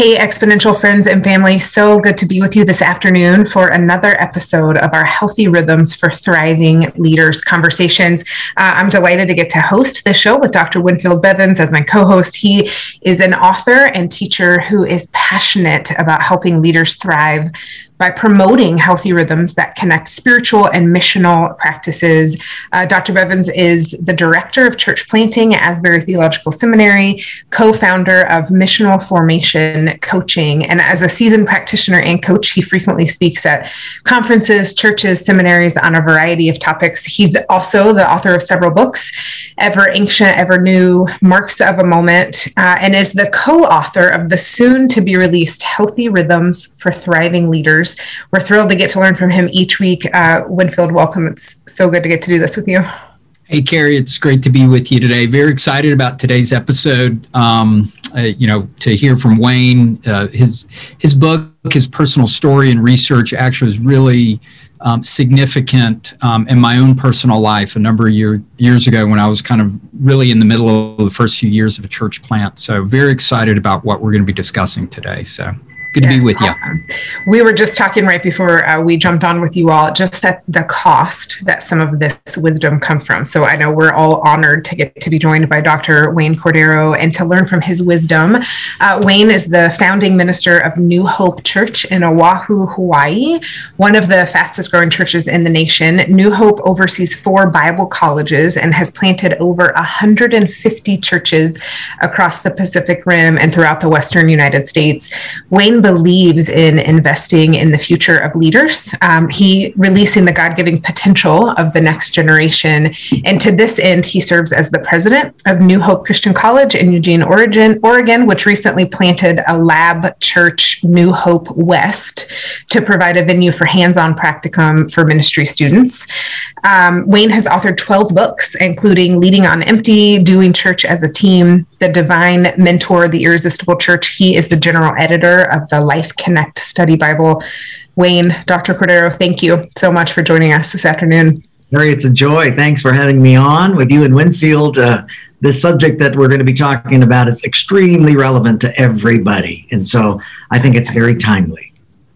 Hey, exponential friends and family, so good to be with you this afternoon for another episode of our Healthy Rhythms for Thriving Leaders conversations. Uh, I'm delighted to get to host this show with Dr. Winfield Bevins as my co host. He is an author and teacher who is passionate about helping leaders thrive by promoting healthy rhythms that connect spiritual and missional practices. Uh, Dr. Bevins is the director of church planting at Asbury Theological Seminary, co founder of Missional Formation Coaching. And as a seasoned practitioner and coach, he frequently speaks at conferences, churches, seminaries on a variety of topics. He's also the author of several books, Ever Ancient, Ever New, Marks of a Movement, uh, and is the co author of the soon to be released Healthy Rhythms for Thriving Leaders we're thrilled to get to learn from him each week. Uh, Winfield, welcome. It's so good to get to do this with you. Hey, Carrie, it's great to be with you today. Very excited about today's episode. Um, uh, you know, to hear from Wayne, uh, his his book, his personal story and research actually is really um, significant um, in my own personal life. A number of year, years ago, when I was kind of really in the middle of the first few years of a church plant. So, very excited about what we're going to be discussing today. So. Good yes, to be with awesome. you. We were just talking right before uh, we jumped on with you all, just that the cost that some of this wisdom comes from. So I know we're all honored to get to be joined by Dr. Wayne Cordeiro and to learn from his wisdom. Uh, Wayne is the founding minister of New Hope Church in Oahu, Hawaii, one of the fastest growing churches in the nation. New Hope oversees four Bible colleges and has planted over 150 churches across the Pacific Rim and throughout the Western United States. Wayne believes in investing in the future of leaders. Um, he releasing the God giving potential of the next generation. And to this end, he serves as the president of New Hope Christian College in Eugene, Oregon, Oregon which recently planted a lab church, New Hope West, to provide a venue for hands on practicum for ministry students. Um, Wayne has authored 12 books, including Leading on Empty, Doing Church as a Team, The Divine Mentor, The Irresistible Church. He is the general editor of the Life Connect Study Bible. Wayne, Dr. Cordeiro, thank you so much for joining us this afternoon. Carrie, it's a joy. Thanks for having me on with you and Winfield. Uh, the subject that we're going to be talking about is extremely relevant to everybody. And so I think it's very timely.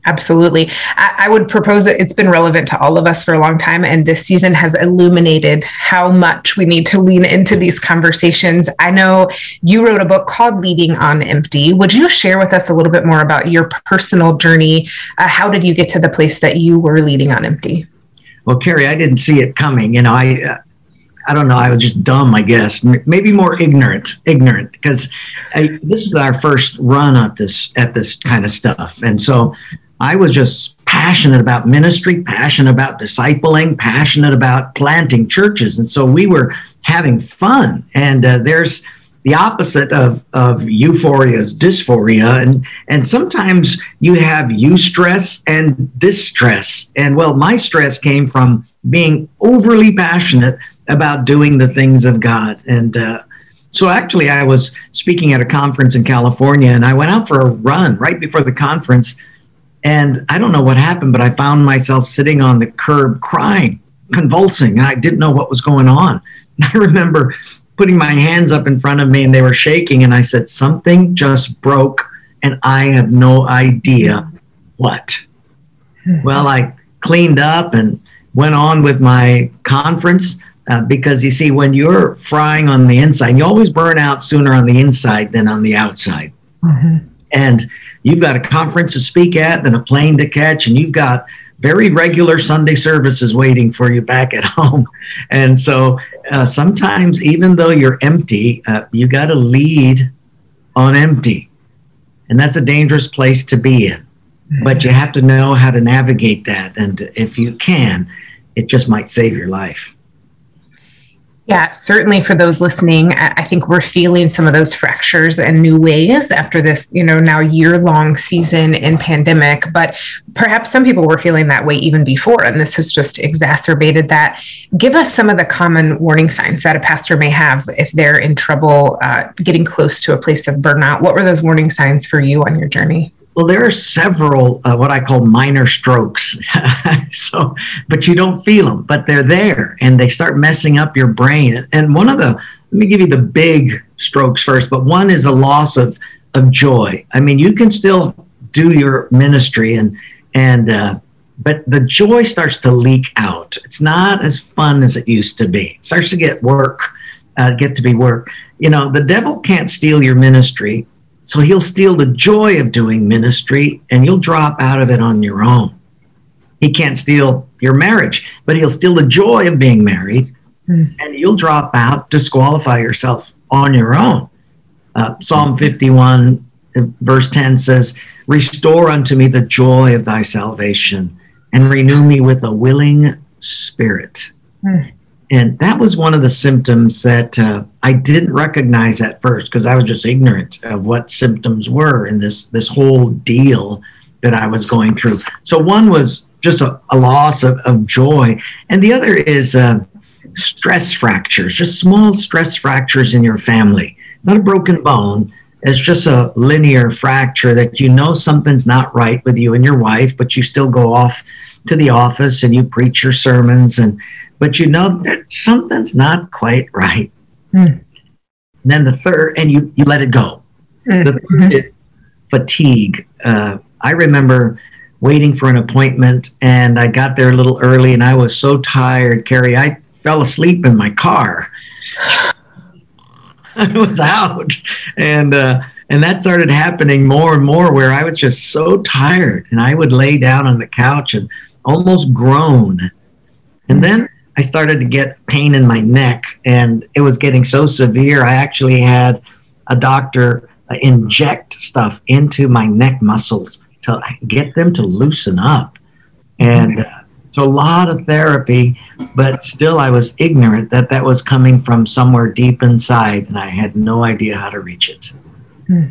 Absolutely. I, I, would propose that it's been relevant to all of us for a long time, and this season has illuminated how much we need to lean into these conversations. I know you wrote a book called Leading on Empty. Would you share with us a little bit more about your personal journey? Uh, how did you get to the place that you were leading on empty? Well, Carrie, I didn't see it coming. You know, I. Uh, I don't know. I was just dumb, I guess. Maybe more ignorant, ignorant, because this is our first run at this at this kind of stuff, and so I was just passionate about ministry, passionate about discipling, passionate about planting churches. And so we were having fun. And uh, there's the opposite of, of euphoria is dysphoria. And, and sometimes you have eustress and distress. And well, my stress came from being overly passionate about doing the things of God. And uh, so actually, I was speaking at a conference in California and I went out for a run right before the conference and I don't know what happened, but I found myself sitting on the curb crying, convulsing, and I didn't know what was going on. And I remember putting my hands up in front of me and they were shaking, and I said, Something just broke, and I have no idea what. Well, I cleaned up and went on with my conference. Uh, because you see, when you're frying on the inside, you always burn out sooner on the inside than on the outside. Mm-hmm. And you've got a conference to speak at, then a plane to catch, and you've got very regular Sunday services waiting for you back at home. And so uh, sometimes, even though you're empty, uh, you got to lead on empty. And that's a dangerous place to be in. But you have to know how to navigate that. And if you can, it just might save your life. Yeah, certainly for those listening, I think we're feeling some of those fractures and new ways after this, you know, now year long season in pandemic. But perhaps some people were feeling that way even before, and this has just exacerbated that. Give us some of the common warning signs that a pastor may have if they're in trouble uh, getting close to a place of burnout. What were those warning signs for you on your journey? Well, there are several uh, what I call minor strokes. so, but you don't feel them, but they're there and they start messing up your brain. And one of the, let me give you the big strokes first, but one is a loss of, of joy. I mean, you can still do your ministry and and uh, but the joy starts to leak out. It's not as fun as it used to be. It starts to get work, uh, get to be work. You know, the devil can't steal your ministry, so he'll steal the joy of doing ministry, and you'll drop out of it on your own. He can't steal your marriage, but he'll steal the joy of being married, mm. and you'll drop out, disqualify yourself on your own. Uh, Psalm 51, verse 10 says, Restore unto me the joy of thy salvation and renew me with a willing spirit. Mm. And that was one of the symptoms that uh, I didn't recognize at first because I was just ignorant of what symptoms were in this this whole deal that I was going through. So one was just a, a loss of, of, joy, and the other is uh, stress fractures, just small stress fractures in your family. It's not a broken bone, it's just a linear fracture that you know something's not right with you and your wife, but you still go off to the office and you preach your sermons, and but you know that something's not quite right. Mm. Then the third, and you you let it go. Mm-hmm. The third is fatigue. Uh, I remember waiting for an appointment, and I got there a little early, and I was so tired, Carrie. I fell asleep in my car. I was out, and uh, and that started happening more and more. Where I was just so tired, and I would lay down on the couch and almost groan, and then I started to get pain in my neck, and it was getting so severe. I actually had a doctor uh, inject stuff into my neck muscles to get them to loosen up, and. Uh, so a lot of therapy, but still I was ignorant that that was coming from somewhere deep inside, and I had no idea how to reach it. Hmm.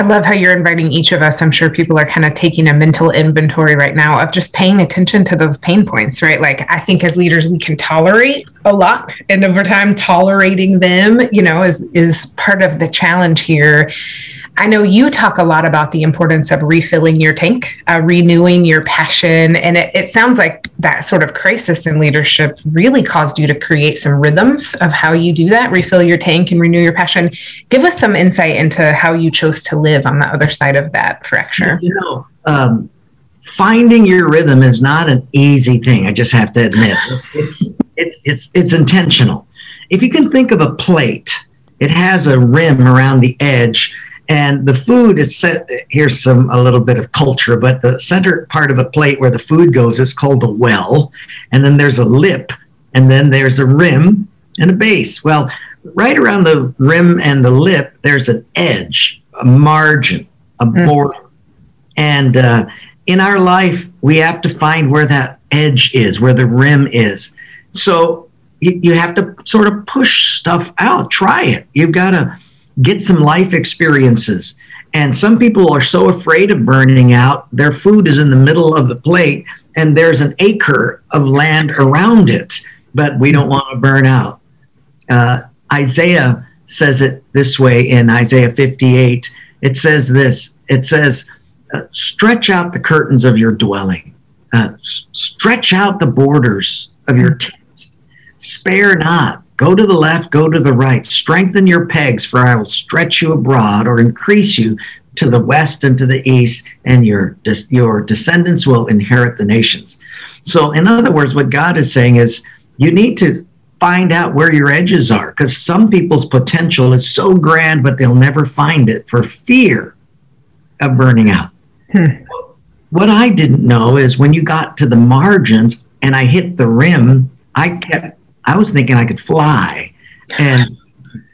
I love how you're inviting each of us. I'm sure people are kind of taking a mental inventory right now of just paying attention to those pain points, right? Like, I think as leaders, we can tolerate a lot, and over time, tolerating them, you know, is is part of the challenge here. I know you talk a lot about the importance of refilling your tank, uh, renewing your passion. And it, it, sounds like that sort of crisis in leadership really caused you to create some rhythms of how you do that, refill your tank and renew your passion. Give us some insight into how you chose to live on the other side of that fracture. You know, um, finding your rhythm is not an easy thing. I just have to admit it's, it's, it's, it's intentional. If you can think of a plate, it has a rim around the edge and the food is set here's some a little bit of culture but the center part of a plate where the food goes is called a well. And then there's a lip and then there's a rim and a base. Well right around the rim and the lip there's an edge a margin a mm. border. And uh, in our life we have to find where that edge is where the rim is. So you, you have to sort of push stuff out. Try it. You've got to get some life experiences. And some people are so afraid of burning out, their food is in the middle of the plate and there's an acre of land around it, but we don't want to burn out. Uh, Isaiah says it this way in Isaiah 58. It says this it says, uh, stretch out the curtains of your dwelling, uh, stretch out the borders of your tent, spare not Go to the left, go to the right. Strengthen your pegs, for I will stretch you abroad or increase you to the west and to the east, and your, your descendants will inherit the nations. So, in other words, what God is saying is you need to find out where your edges are because some people's potential is so grand, but they'll never find it for fear of burning out. Hmm. What I didn't know is when you got to the margins and I hit the rim, I kept I was thinking I could fly. And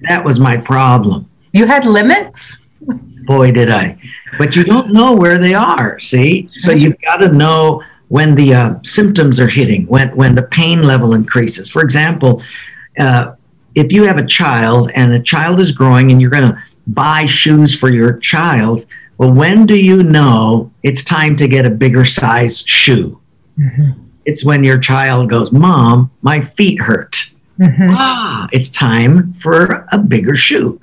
that was my problem. You had limits? Boy, did I. But you don't know where they are, see? So you've got to know when the uh, symptoms are hitting, when, when the pain level increases. For example, uh, if you have a child and a child is growing and you're going to buy shoes for your child, well, when do you know it's time to get a bigger size shoe? Mm-hmm. It's when your child goes, Mom, my feet hurt. Mm-hmm. Ah, it's time for a bigger shoe.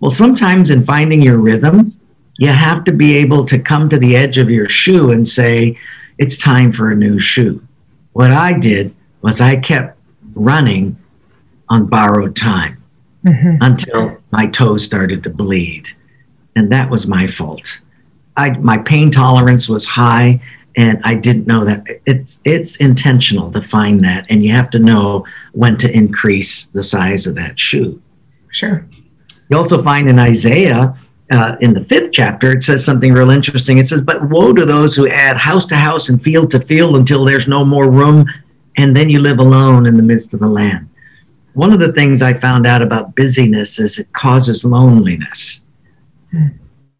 Well, sometimes in finding your rhythm, you have to be able to come to the edge of your shoe and say, It's time for a new shoe. What I did was I kept running on borrowed time mm-hmm. until my toes started to bleed. And that was my fault. I, my pain tolerance was high and I didn't know that it's it's intentional to find that and you have to know when to increase the size of that shoe. Sure. You also find in Isaiah uh, in the fifth chapter, it says something real interesting. It says, But woe to those who add house to house and field to field until there's no more room, and then you live alone in the midst of the land. One of the things I found out about busyness is it causes loneliness.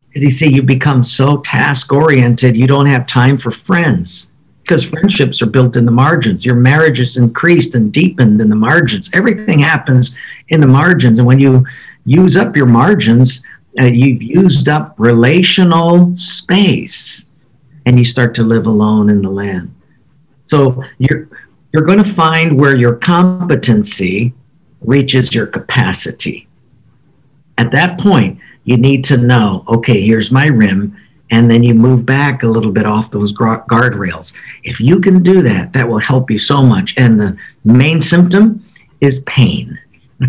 Because you see, you become so task oriented, you don't have time for friends because friendships are built in the margins. Your marriage is increased and deepened in the margins. Everything happens in the margins. And when you use up your margins, uh, you've used up relational space and you start to live alone in the land. So you're you're going to find where your competency reaches your capacity. At that point, you need to know, okay, here's my rim, and then you move back a little bit off those guardrails. If you can do that, that will help you so much. And the main symptom is pain.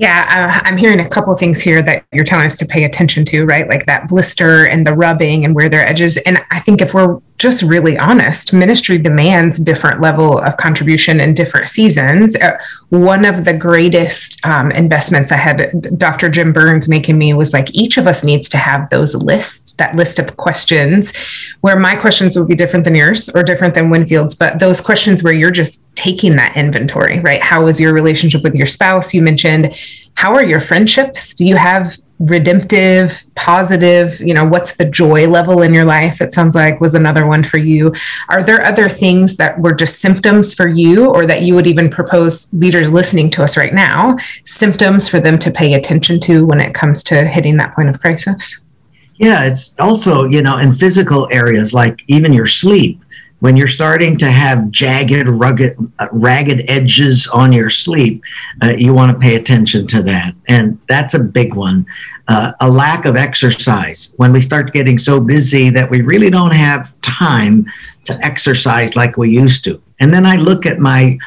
Yeah, uh, I'm hearing a couple things here that you're telling us to pay attention to, right? Like that blister and the rubbing and where their edges. And I think if we're just really honest, ministry demands different level of contribution in different seasons. Uh, one of the greatest um, investments I had Dr. Jim Burns making me was like each of us needs to have those lists, that list of questions, where my questions would be different than yours or different than Winfield's, but those questions where you're just taking that inventory, right? How is your relationship with your spouse? You mentioned how are your friendships? Do you have redemptive, positive, you know, what's the joy level in your life? It sounds like was another one for you. Are there other things that were just symptoms for you or that you would even propose leaders listening to us right now, symptoms for them to pay attention to when it comes to hitting that point of crisis? Yeah, it's also, you know, in physical areas like even your sleep when you're starting to have jagged, rugged, uh, ragged edges on your sleep, uh, you want to pay attention to that. And that's a big one. Uh, a lack of exercise. When we start getting so busy that we really don't have time to exercise like we used to. And then I look at my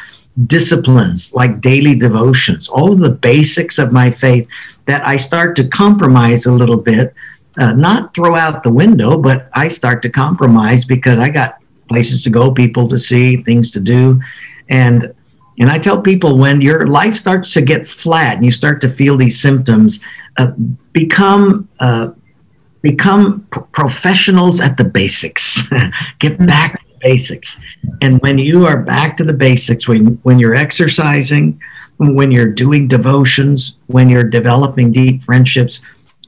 disciplines like daily devotions, all the basics of my faith that I start to compromise a little bit. Uh, not throw out the window, but I start to compromise because I got places to go, people to see, things to do. And and I tell people when your life starts to get flat and you start to feel these symptoms, uh, become uh, become professionals at the basics. get back to the basics. And when you are back to the basics, when when you're exercising, when you're doing devotions, when you're developing deep friendships,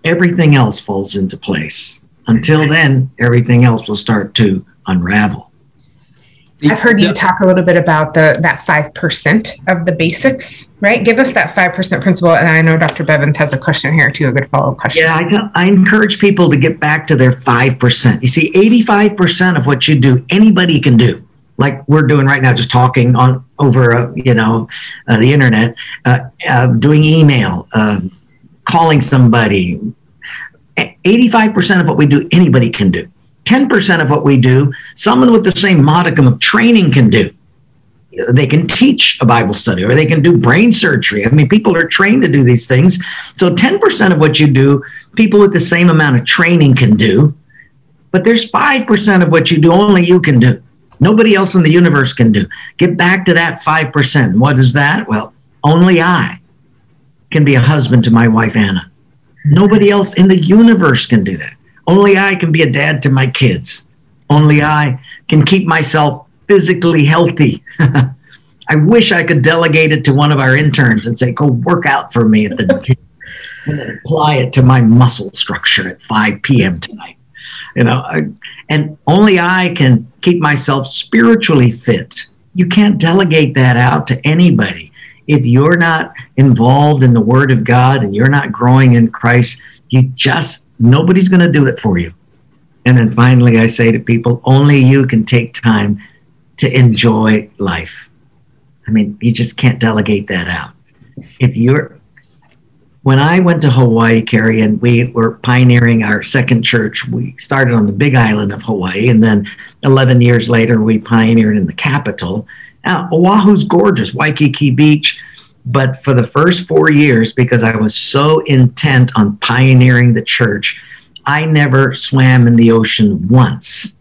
everything else falls into place. Until then, everything else will start to unravel. I've heard you talk a little bit about the that five percent of the basics, right? Give us that five percent principle, and I know Dr. Bevins has a question here too, a good follow up question. Yeah, I, I encourage people to get back to their five percent. You see, eighty-five percent of what you do, anybody can do. Like we're doing right now, just talking on over, uh, you know, uh, the internet, uh, uh doing email, uh, calling somebody. Eighty-five percent of what we do, anybody can do. 10% of what we do, someone with the same modicum of training can do. They can teach a Bible study or they can do brain surgery. I mean, people are trained to do these things. So 10% of what you do, people with the same amount of training can do. But there's 5% of what you do, only you can do. Nobody else in the universe can do. Get back to that 5%. What is that? Well, only I can be a husband to my wife, Anna. Nobody else in the universe can do that. Only I can be a dad to my kids. Only I can keep myself physically healthy. I wish I could delegate it to one of our interns and say, go work out for me at the gym and then apply it to my muscle structure at 5 p.m. tonight. You know, I, and only I can keep myself spiritually fit. You can't delegate that out to anybody. If you're not involved in the Word of God and you're not growing in Christ, you just Nobody's going to do it for you. And then finally, I say to people, only you can take time to enjoy life. I mean, you just can't delegate that out. If you're, when I went to Hawaii, Carrie, and we were pioneering our second church, we started on the big island of Hawaii, and then 11 years later, we pioneered in the capital. Now, Oahu's gorgeous, Waikiki Beach, But for the first four years, because I was so intent on pioneering the church, I never swam in the ocean once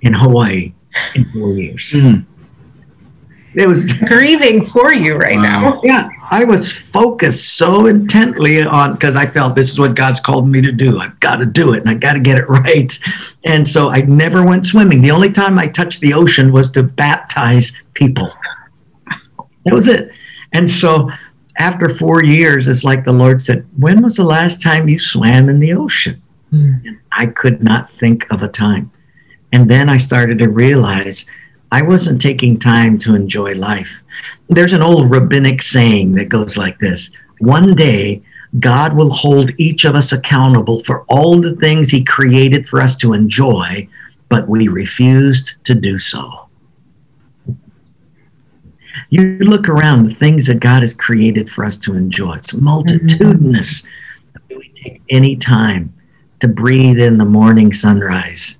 in Hawaii in four years. Mm. It was grieving for you right Wow. now. yeah, I was focused so intently on because I felt this is what God's called me to do. I've got to do it and I've got to get it right. And so I never went swimming. The only time I touched the ocean was to baptize people. That was it. And so after four years, it's like the Lord said, When was the last time you swam in the ocean? Hmm. And I could not think of a time. And then I started to realize I wasn't taking time to enjoy life. There's an old rabbinic saying that goes like this One day, God will hold each of us accountable for all the things He created for us to enjoy, but we refused to do so. You look around, the things that God has created for us to enjoy, it's multitudinous. Do we take any time to breathe in the morning sunrise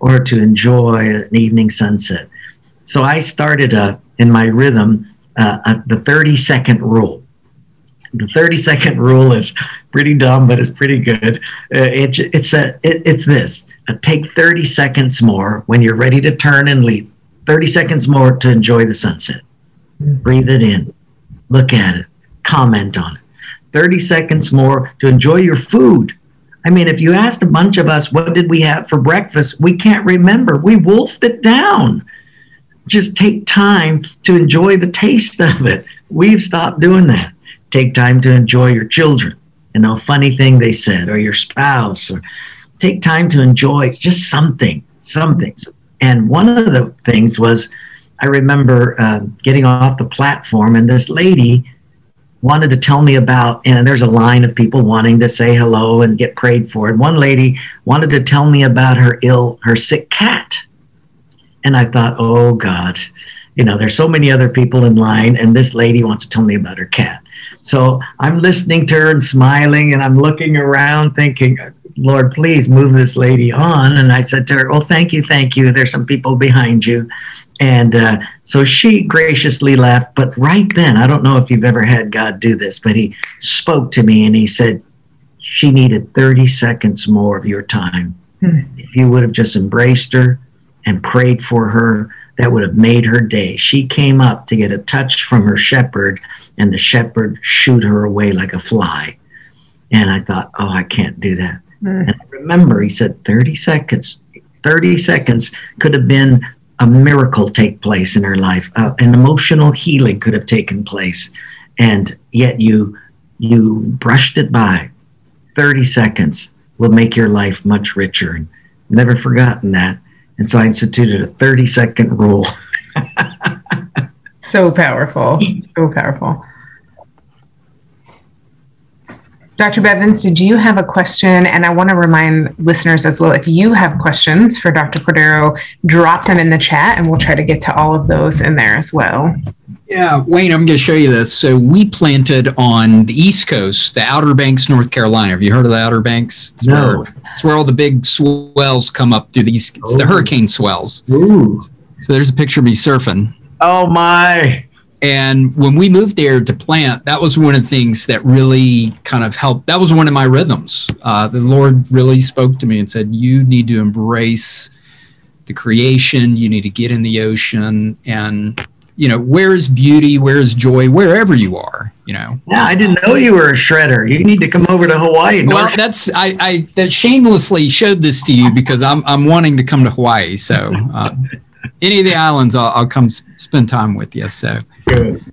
or to enjoy an evening sunset? So I started uh, in my rhythm uh, uh, the 30 second rule. The 30 second rule is pretty dumb, but it's pretty good. Uh, it, it's, a, it, it's this uh, take 30 seconds more when you're ready to turn and leave, 30 seconds more to enjoy the sunset. Breathe it in, look at it, comment on it. 30 seconds more to enjoy your food. I mean, if you asked a bunch of us, what did we have for breakfast? We can't remember. We wolfed it down just take time to enjoy the taste of it. We've stopped doing that. Take time to enjoy your children, you know, funny thing they said, or your spouse, or take time to enjoy just something, something. And one of the things was, I remember uh, getting off the platform, and this lady wanted to tell me about, and there's a line of people wanting to say hello and get prayed for. And one lady wanted to tell me about her ill, her sick cat and I thought, oh God, you know, there's so many other people in line, and this lady wants to tell me about her cat. So I'm listening to her and smiling, and I'm looking around thinking, Lord, please move this lady on. And I said to her, Well, thank you, thank you. There's some people behind you. And uh, so she graciously left. But right then, I don't know if you've ever had God do this, but He spoke to me and He said, She needed 30 seconds more of your time. Hmm. If you would have just embraced her, and prayed for her, that would have made her day. She came up to get a touch from her shepherd, and the shepherd shooed her away like a fly. And I thought, oh, I can't do that. Mm. And I remember he said 30 seconds. 30 seconds could have been a miracle take place in her life. Uh, an emotional healing could have taken place. And yet you you brushed it by. 30 seconds will make your life much richer. And never forgotten that. And so I instituted a 30 second rule. So powerful. So powerful. Dr. Bevins, did you have a question? And I want to remind listeners as well if you have questions for Dr. Cordeiro, drop them in the chat and we'll try to get to all of those in there as well. Yeah, Wayne, I'm going to show you this. So we planted on the East Coast, the Outer Banks, North Carolina. Have you heard of the Outer Banks? It's No. Where, it's where all the big swells come up through these. It's the Oh. hurricane swells. Ooh. So there's a picture of me surfing. Oh my. And when we moved there to plant, that was one of the things that really kind of helped. That was one of my rhythms. Uh, the Lord really spoke to me and said, You need to embrace the creation. You need to get in the ocean. And, you know, where is beauty? Where is joy? Wherever you are, you know. Yeah, I didn't know you were a shredder. You need to come over to Hawaii. Well, that's I, I that shamelessly showed this to you because I'm I'm wanting to come to Hawaii. So uh, any of the islands, I'll, I'll come s- spend time with you. So Good.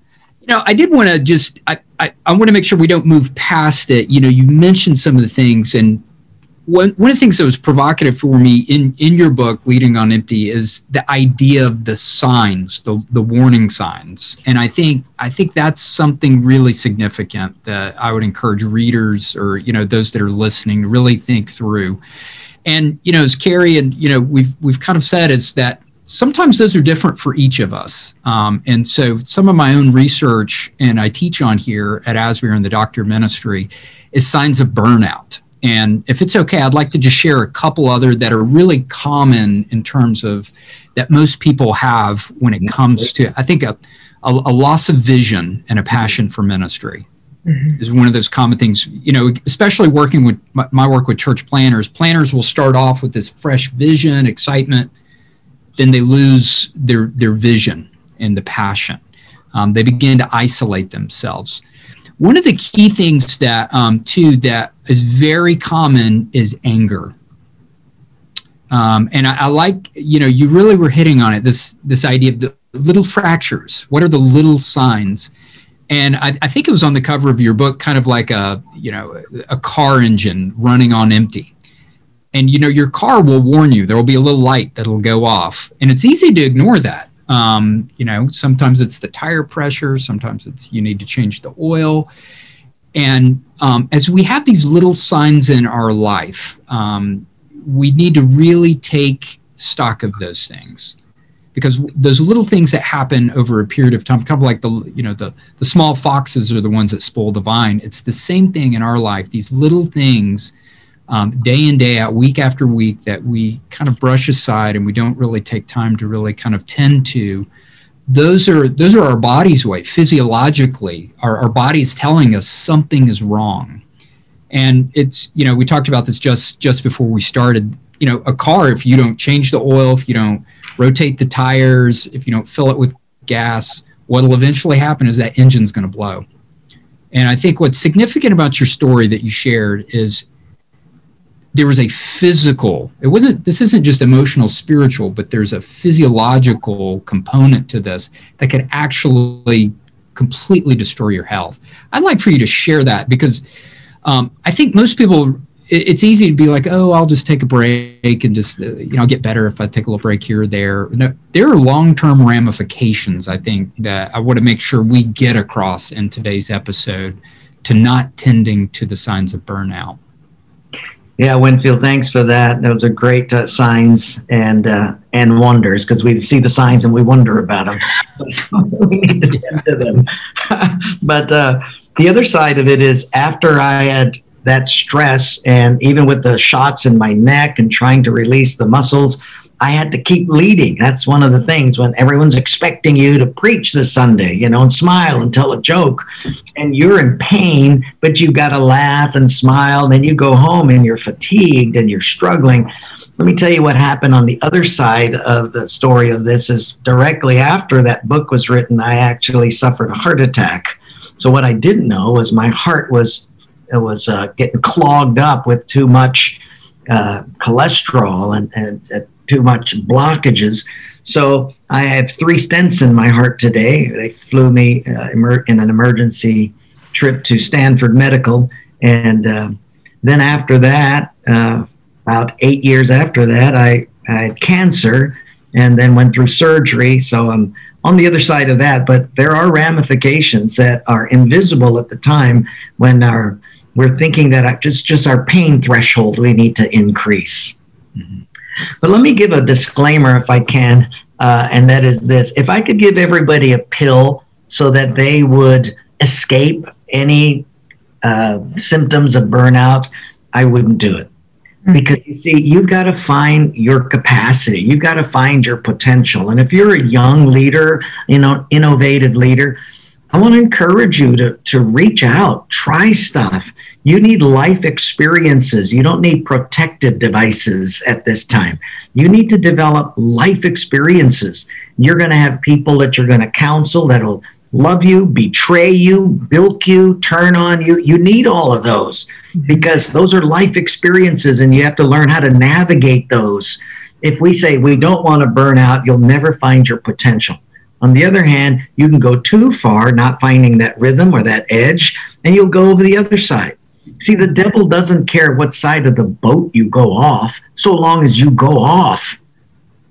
you know, I did want to just I, I, I want to make sure we don't move past it. You know, you mentioned some of the things, and one one of the things that was provocative for me in in your book, Leading on Empty, is the idea of the signs, the the warning signs, and I think I think that's something really significant that I would encourage readers or you know those that are listening to really think through. And you know, as Carrie and you know we've we've kind of said is that sometimes those are different for each of us. Um, and so some of my own research, and I teach on here at Asbury in the Doctor Ministry, is signs of burnout. And if it's okay, I'd like to just share a couple other that are really common in terms of that most people have when it comes to, I think, a, a, a loss of vision and a passion for ministry mm-hmm. is one of those common things. You know, especially working with my, my, work with church planters. Planters will start off with this fresh vision, excitement, then they lose their their vision and the passion. Um, they begin to isolate themselves. One of the key things that um, too that is very common is anger. Um, and I, I, like, you know, you really were hitting on it. This this idea of the little fractures. What are the little signs? And I, I, think it was on the cover of your book, kind of like a you know a car engine running on empty. And you know your car will warn you. There will be a little light that'll go off, and it's easy to ignore that. Um, you know, sometimes it's the tire pressure, sometimes it's you need to change the oil. And um, as we have these little signs in our life, um, we need to really take stock of those things because those little things that happen over a period of time kind of like the you know the the small foxes are the ones that spoil the vine it's the same thing in our life these little things um, day in day out week after week that we kind of brush aside and we don't really take time to really kind of tend to. Those are those are our body's way. Physiologically our, our body's telling us something is wrong. And it's you know we talked about this just just before we started. You know a car if you don't change the oil if you don't rotate the tires if you don't fill it with gas what'll eventually happen is that engine's going to blow. And i think what's significant about your story that you shared is there was a physical it wasn't this isn't just emotional spiritual but there's a physiological component to this that could actually completely destroy your health i'd like for you to share that because um, i think most people it's easy to be like, oh, I'll just take a break and just, uh, you know, get better if I take a little break here or there. No, there are long term ramifications, I think, that I want to make sure we get across in today's episode to not tending to the signs of burnout. Yeah, Winfield, thanks for that. Those are great uh, signs and uh, and wonders because we see the signs and we wonder about them. we need to tend to them. but uh, the other side of it is after I had that stress and even with the shots in my neck and trying to release the muscles i had to keep leading. That's one of the things when everyone's expecting you to preach this sunday you know and smile and tell a joke. And you're in pain but you've got to laugh and smile. And then you go home and you're fatigued and you're struggling. Let me tell you what happened on the other side of the story of this is directly after that book was written i actually suffered a heart attack. So what i didn't know was my heart was it was uh, getting clogged up with too much uh, cholesterol and, and uh, too much blockages. So I have three stents in my heart today. They flew me uh, in an emergency trip to Stanford Medical. And uh, then after that, uh, about eight years after that, I, I had cancer and then went through surgery. So I'm on the other side of that, but there are ramifications that are invisible at the time when our we're thinking that just just our pain threshold we need to increase. Mm-hmm. But let me give a disclaimer if I can, uh, and that is this: if I could give everybody a pill so that they would escape any uh, symptoms of burnout, I wouldn't do it. Mm-hmm. Because you see, you've got to find your capacity. You've got to find your potential. And if you're a young leader, you know, innovative leader, I want to encourage you to, to reach out, try stuff. You need life experiences. You don't need protective devices at this time. You need to develop life experiences. You're going to have people that you're going to counsel that'll love you, betray you, bilk you, turn on you. You need all of those because those are life experiences and you have to learn how to navigate those. If we say we don't want to burn out, you'll never find your potential. On the other hand, you can go too far, not finding that rhythm or that edge, and you'll go over the other side. See, the devil doesn't care what side of the boat you go off, so long as you go off.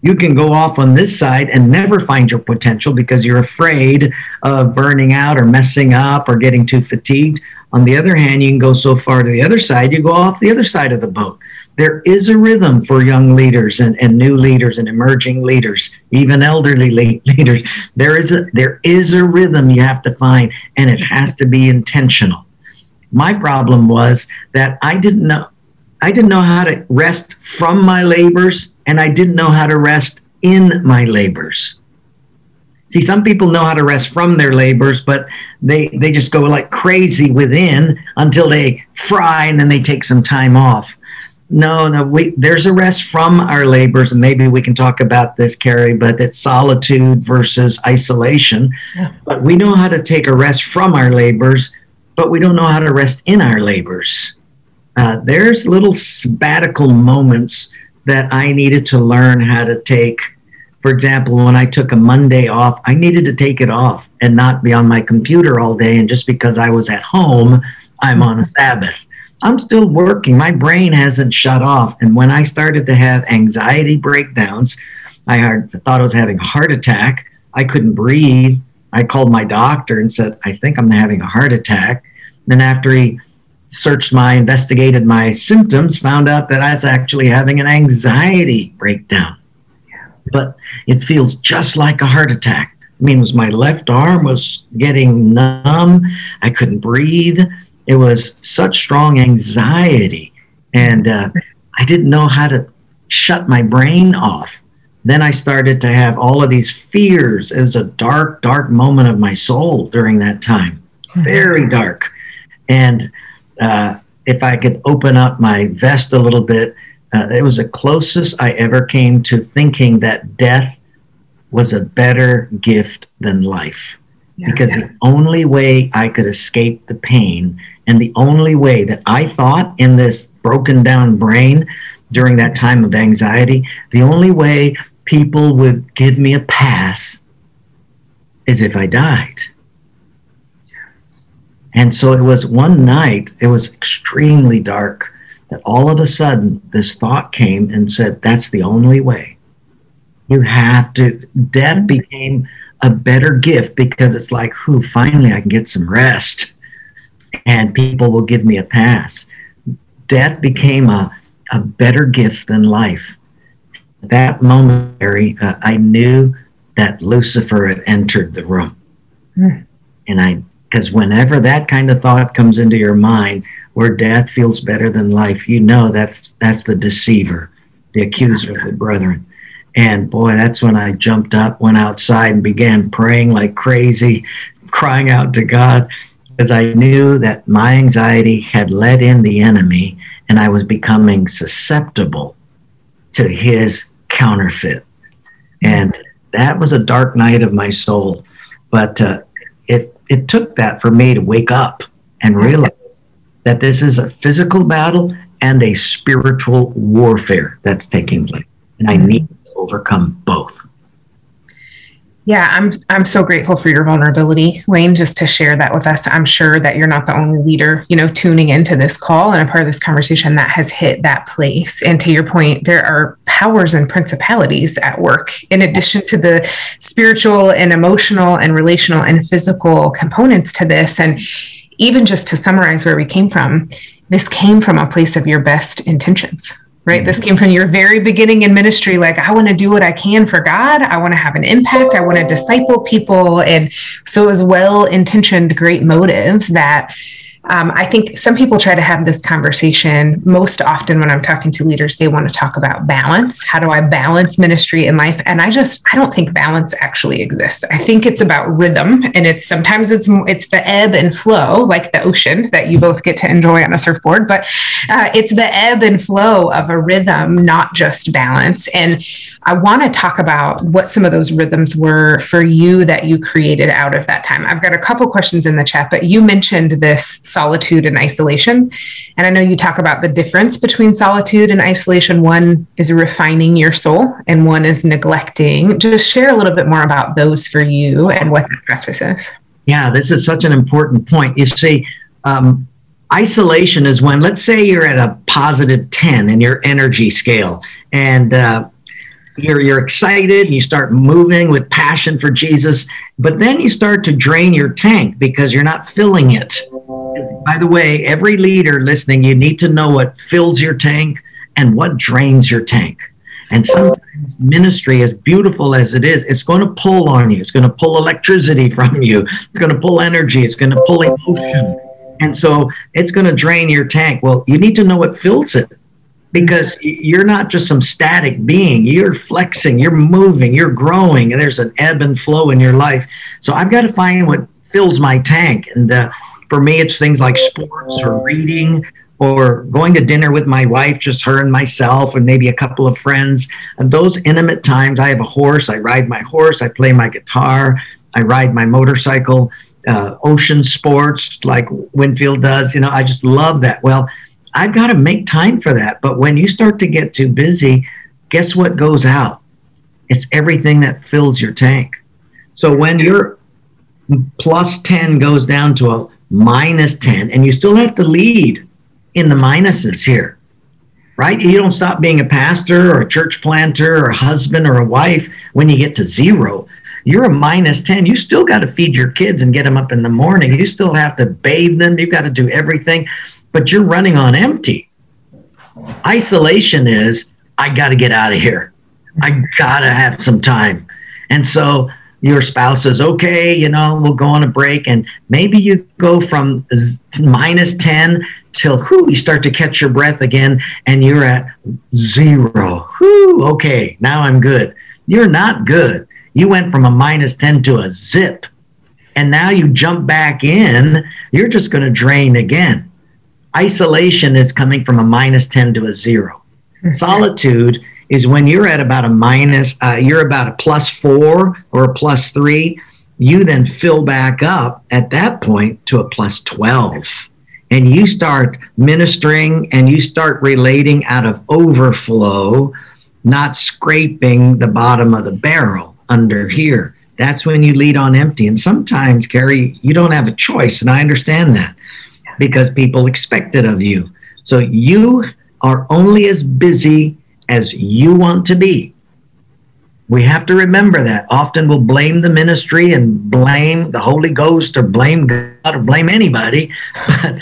You can go off on this side and never find your potential because you're afraid of burning out or messing up or getting too fatigued. On the other hand, you can go so far to the other side, you go off the other side of the boat there is a rhythm for young leaders and, and new leaders and emerging leaders, even elderly leaders. There is a there is a rhythm you have to find, and it has to be intentional. My problem was that I didn't know I didn't know how to rest from my labors, and I didn't know how to rest in my labors. See, some people know how to rest from their labors, but they they just go like crazy within until they fry and then they take some time off. No, no, we, there's a rest from our labors, and maybe we can talk about this, Carrie, but it's solitude versus isolation. Yeah. But we know how to take a rest from our labors, but we don't know how to rest in our labors. Uh, there's little sabbatical moments that I needed to learn how to take. For example, when I took a Monday off, I needed to take it off and not be on my computer all day. And just because I was at home, I'm on a Sabbath. I'm still working. My brain hasn't shut off. And when I started to have anxiety breakdowns, I thought I was having a heart attack. I couldn't breathe. I called my doctor and said, I think I'm having a heart attack. Then, after he searched my, investigated my symptoms, found out that I was actually having an anxiety breakdown. But it feels just like a heart attack. I mean, was my left arm was getting numb. I couldn't breathe it was such strong anxiety. And uh, i didn't know how to shut my brain off. Then i started to have all of these fears it was a dark dark moment of my soul during that time. Very dark. And uh, if i could open up my vest a little bit uh, it was the closest i ever came to thinking that death was a better gift than life. Yeah, because yeah. the only way i could escape the pain and the only way that I thought in this broken down brain during that time of anxiety, the only way people would give me a pass is if I died. And so it was one night, it was extremely dark, that all of a sudden this thought came and said, That's the only way. You have to, death became a better gift because it's like, who, finally I can get some rest and people will give me a pass. Death became a, a better gift than life. At that moment, Carrie, uh, I knew that Lucifer had entered the room. Mm. And I, because whenever that kind of thought comes into your mind, where death feels better than life, you know that's that's the deceiver, the accuser of the brethren. And boy, that's when I jumped up, went outside, and began praying like crazy, crying out to God because I knew that my anxiety had let in the enemy and I was becoming susceptible to his counterfeit. And that was a dark night of my soul. But uh, it, it took that for me to wake up and realize that this is a physical battle and a spiritual warfare that's taking place. And I need to overcome both. Yeah, I'm I'm so grateful for your vulnerability, Wayne, just to share that with us. I'm sure that you're not the only leader, you know, tuning into this call and a part of this conversation that has hit that place. And to your point, there are powers and principalities at work in addition to the spiritual and emotional and relational and physical components to this. And even just to summarize where we came from, this came from a place of your best intentions right? This came from your very beginning in ministry. Like, I want to do what I can for God. I want to have an impact. I want to disciple people. And so it was well intentioned, great motives that um, I think some people try to have this conversation most often when I'm talking to leaders. They want to talk about balance. How do I balance ministry and life? And I just I don't think balance actually exists. I think it's about rhythm, and it's sometimes it's it's the ebb and flow, like the ocean that you both get to enjoy on a surfboard. But uh, it's the ebb and flow of a rhythm, not just balance. And I want to talk about what some of those rhythms were for you that you created out of that time. I've got a couple questions in the chat, but you mentioned this solitude and isolation. And I know you talk about the difference between solitude and isolation. One is refining your soul, and one is neglecting. Just share a little bit more about those for you and what that practice is. Yeah, this is such an important point. You see, um, isolation is when, let's say, you're at a positive 10 in your energy scale, and uh, you're you're excited and you start moving with passion for Jesus, but then you start to drain your tank because you're not filling it. By the way, every leader listening, you need to know what fills your tank and what drains your tank. And sometimes ministry, as beautiful as it is, it's going to pull on you. It's going to pull electricity from you. It's going to pull energy. It's going to pull emotion. And so it's going to drain your tank. Well, you need to know what fills it because you're not just some static being. You're flexing, you're moving, you're growing, and there's an ebb and flow in your life. So I've got to find what fills my tank. And uh, for me, it's things like sports or reading or going to dinner with my wife, just her and myself, and maybe a couple of friends. And those intimate times, I have a horse, I ride my horse, I play my guitar, I ride my motorcycle, uh, ocean sports like Winfield does. You know, I just love that. Well, I've got to make time for that. But when you start to get too busy, guess what goes out? It's everything that fills your tank. So when your plus 10 goes down to a minus 10, and you still have to lead in the minuses here, right? You don't stop being a pastor or a church planter or a husband or a wife when you get to zero. You're a minus 10. You still got to feed your kids and get them up in the morning. You still have to bathe them. You've got to do everything but you're running on empty. Isolation is, I got to get out of here. I got to have some time. And so your spouse says, okay, you know, we'll go on a break. And maybe you go from minus 10 till whoo, you start to catch your breath again and you're at zero. Whoo, okay, now I'm good. You're not good. You went from a minus 10 to a zip. And now you jump back in, you're just going to drain again isolation is coming from a minus 10 to a 0 mm-hmm. Solitude is when you're at about a minus, uh, you're about a plus four or a plus three. You then fill back up at that point to a plus 12. And you start ministering and you start relating out of overflow, not scraping the bottom of the barrel under here. That's when you lead on empty. And sometimes, Gary, you don't have a choice. And I understand that because people expect it of you. So you are only as busy as you want to be. We have to remember that. Often we'll blame the ministry and blame the Holy Ghost or blame God or blame anybody, but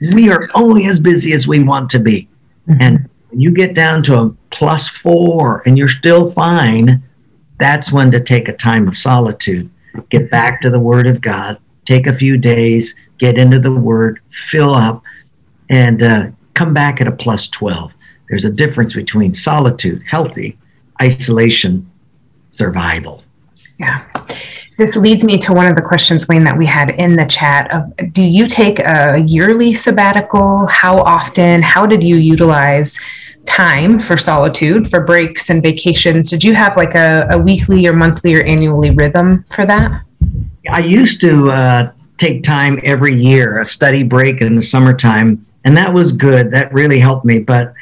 we are only as busy as we want to be. Mm-hmm. And when you get down to a plus four and you're still fine, that's when to take a time of solitude. Get back to the Word of God, take a few days, get into the Word, fill up, and uh, come back at a plus 12. There's a difference between solitude, healthy, isolation, survival. Yeah. This leads me to one of the questions, Wayne, that we had in the chat of do you take a yearly sabbatical? How often? How did you utilize time for solitude, for breaks and vacations? Did you have like a, a weekly or monthly or annually rhythm for that? I used to uh, take time every year, a study break in the summertime, and that was good. That really helped me. But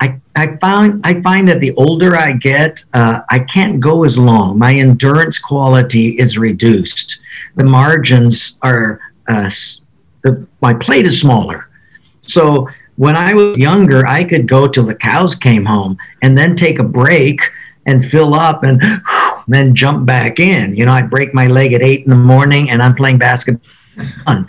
I, I found I find that the older I get, uh, I can't go as long. My endurance quality is reduced. The margins are uh, the, my plate is smaller. So when I was younger, I could go till the cows came home and then take a break and fill up and then jump back in. You know, I break my leg at eight in the morning and I'm playing basketball fun.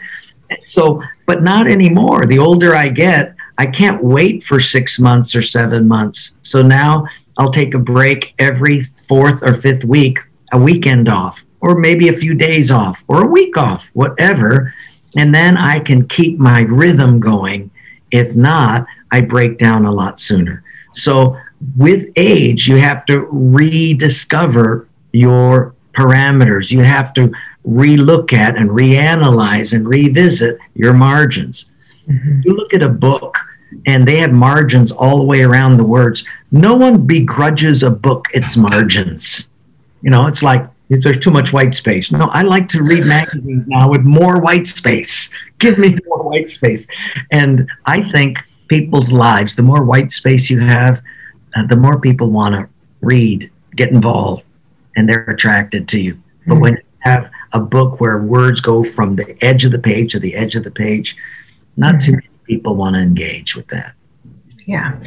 So, but not anymore. The older I get, I can't wait for six months or seven months. So now I'll take a break every fourth or fifth week, a weekend off, or maybe a few days off, or a week off, whatever. And then I can keep my rhythm going. If not, I break down a lot sooner. So with age, you have to rediscover your parameters. You have to relook at and reanalyze and revisit your margins. Mm-hmm. You look at a book and they have margins all the way around the words. No one begrudges a book its margins. You know, it's like there's too much white space. No, I like to read magazines now with more white space. Give me more white space. And I think people's lives, the more white space you have, uh, the more people want to read, get involved, and they're attracted to you. But mm-hmm. when you have a book where words go from the edge of the page to the edge of the page. Not too mm-hmm. many people want to engage with that. Yeah,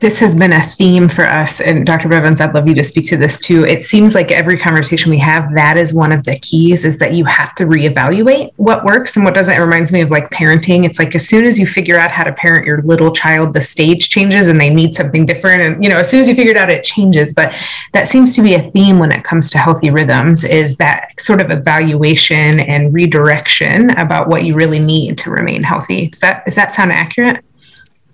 this has been a theme for us. And Dr. Bevins, I'd love you to speak to this too. It seems like every conversation we have, that is one of the keys is that you have to reevaluate what works and what doesn't. It reminds me of like parenting. It's like as soon as you figure out how to parent your little child, the stage changes and they need something different. And, you know, as soon as you figure it out, it changes. But that seems to be a theme when it comes to healthy rhythms is that sort of evaluation and redirection about what you really need to remain healthy. Does that, does that sound accurate?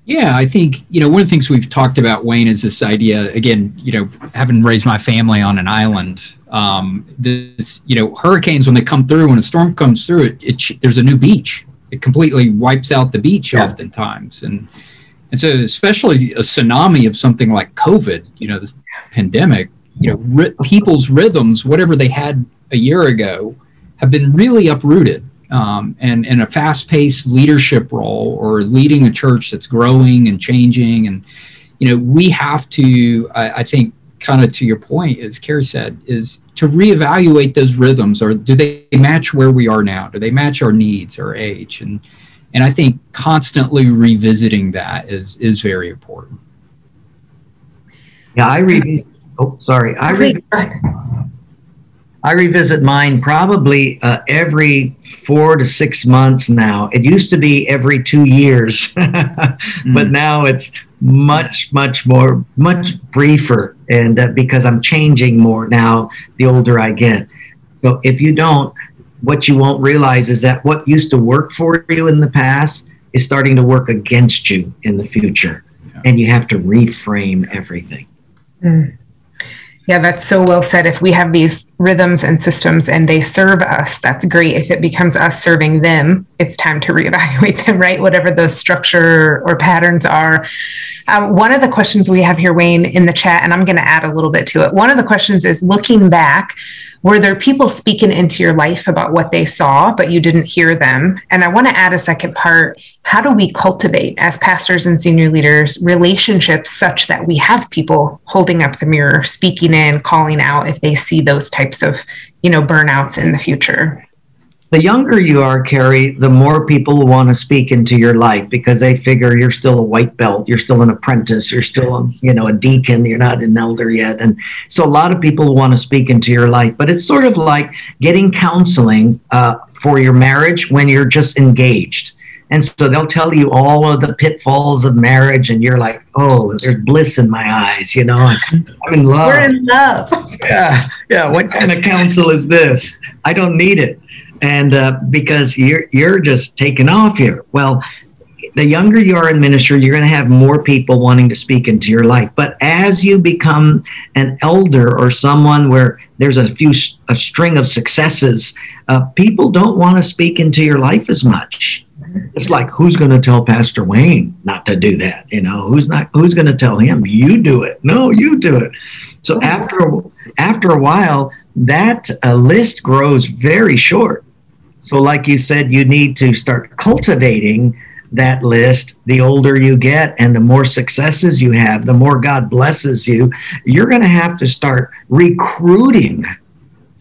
Yeah, I think, you know, one of the things we've talked about, Wayne, is this idea, again, you know, having raised my family on an island, um, this, you know, hurricanes, when they come through, when a storm comes through, it, it there's a new beach. It completely wipes out the beach yeah. oftentimes. And, and so, especially a tsunami of something like COVID, you know, this pandemic, you know, ri- people's rhythms, whatever they had a year ago, have been really uprooted um, and in a fast-paced leadership role or leading a church that's growing and changing. And you know we have to I, I think kind of to your point as Carrie said is to reevaluate those rhythms. Or do they match where we are now? Do they match our needs or age? And and I think constantly revisiting that is is very important. Yeah I read oh sorry. I read I revisit mine probably uh, every four to six months now. It used to be every two years, but mm. now it's much, much more, much briefer. And uh, because I'm changing more now, the older I get. So if you don't, what you won't realize is that what used to work for you in the past is starting to work against you in the future. Yeah. And you have to reframe everything. Mm. Yeah, that's so well said. If we have these rhythms and systems and they serve us, that's great. If it becomes us serving them, it's time to reevaluate them, right? Whatever those structure or patterns are. Um, one of the questions we have here, Wayne, in the chat, and I'm going to add a little bit to it. One of the questions is looking back, were there people speaking into your life about what they saw, but you didn't hear them? And I want to add a second part. How do we cultivate, as pastors and senior leaders, relationships such that we have people holding up the mirror, speaking in, calling out if they see those types of, you know, burnouts in the future? the younger you are, Carrie, the more people want to speak into your life because they figure you're still a white belt, you're still an apprentice, you're still, a, you know, a deacon, you're not an elder yet, and so a lot of people want to speak into your life. But it's sort of like getting counseling uh, for your marriage when you're just engaged. And so they'll tell you all of the pitfalls of marriage, and you're like, oh, there's bliss in my eyes, you know, I'm in love. We're in love. Yeah, yeah. What kind of counsel is this? I don't need it and uh, because you're you're just taking off here. Well, the younger you are in ministry, you're going to have more people wanting to speak into your life. But as you become an elder or someone where there's a few a string of successes, uh, people don't want to speak into your life as much. It's like who's going to tell Pastor Wayne not to do that? You know, who's not? Who's going to tell him? You do it. No, you do it. So after after a while, that uh, list grows very short so, like you said, you need to start cultivating that list. The older you get and the more successes you have, the more God blesses you, you're going to have to start recruiting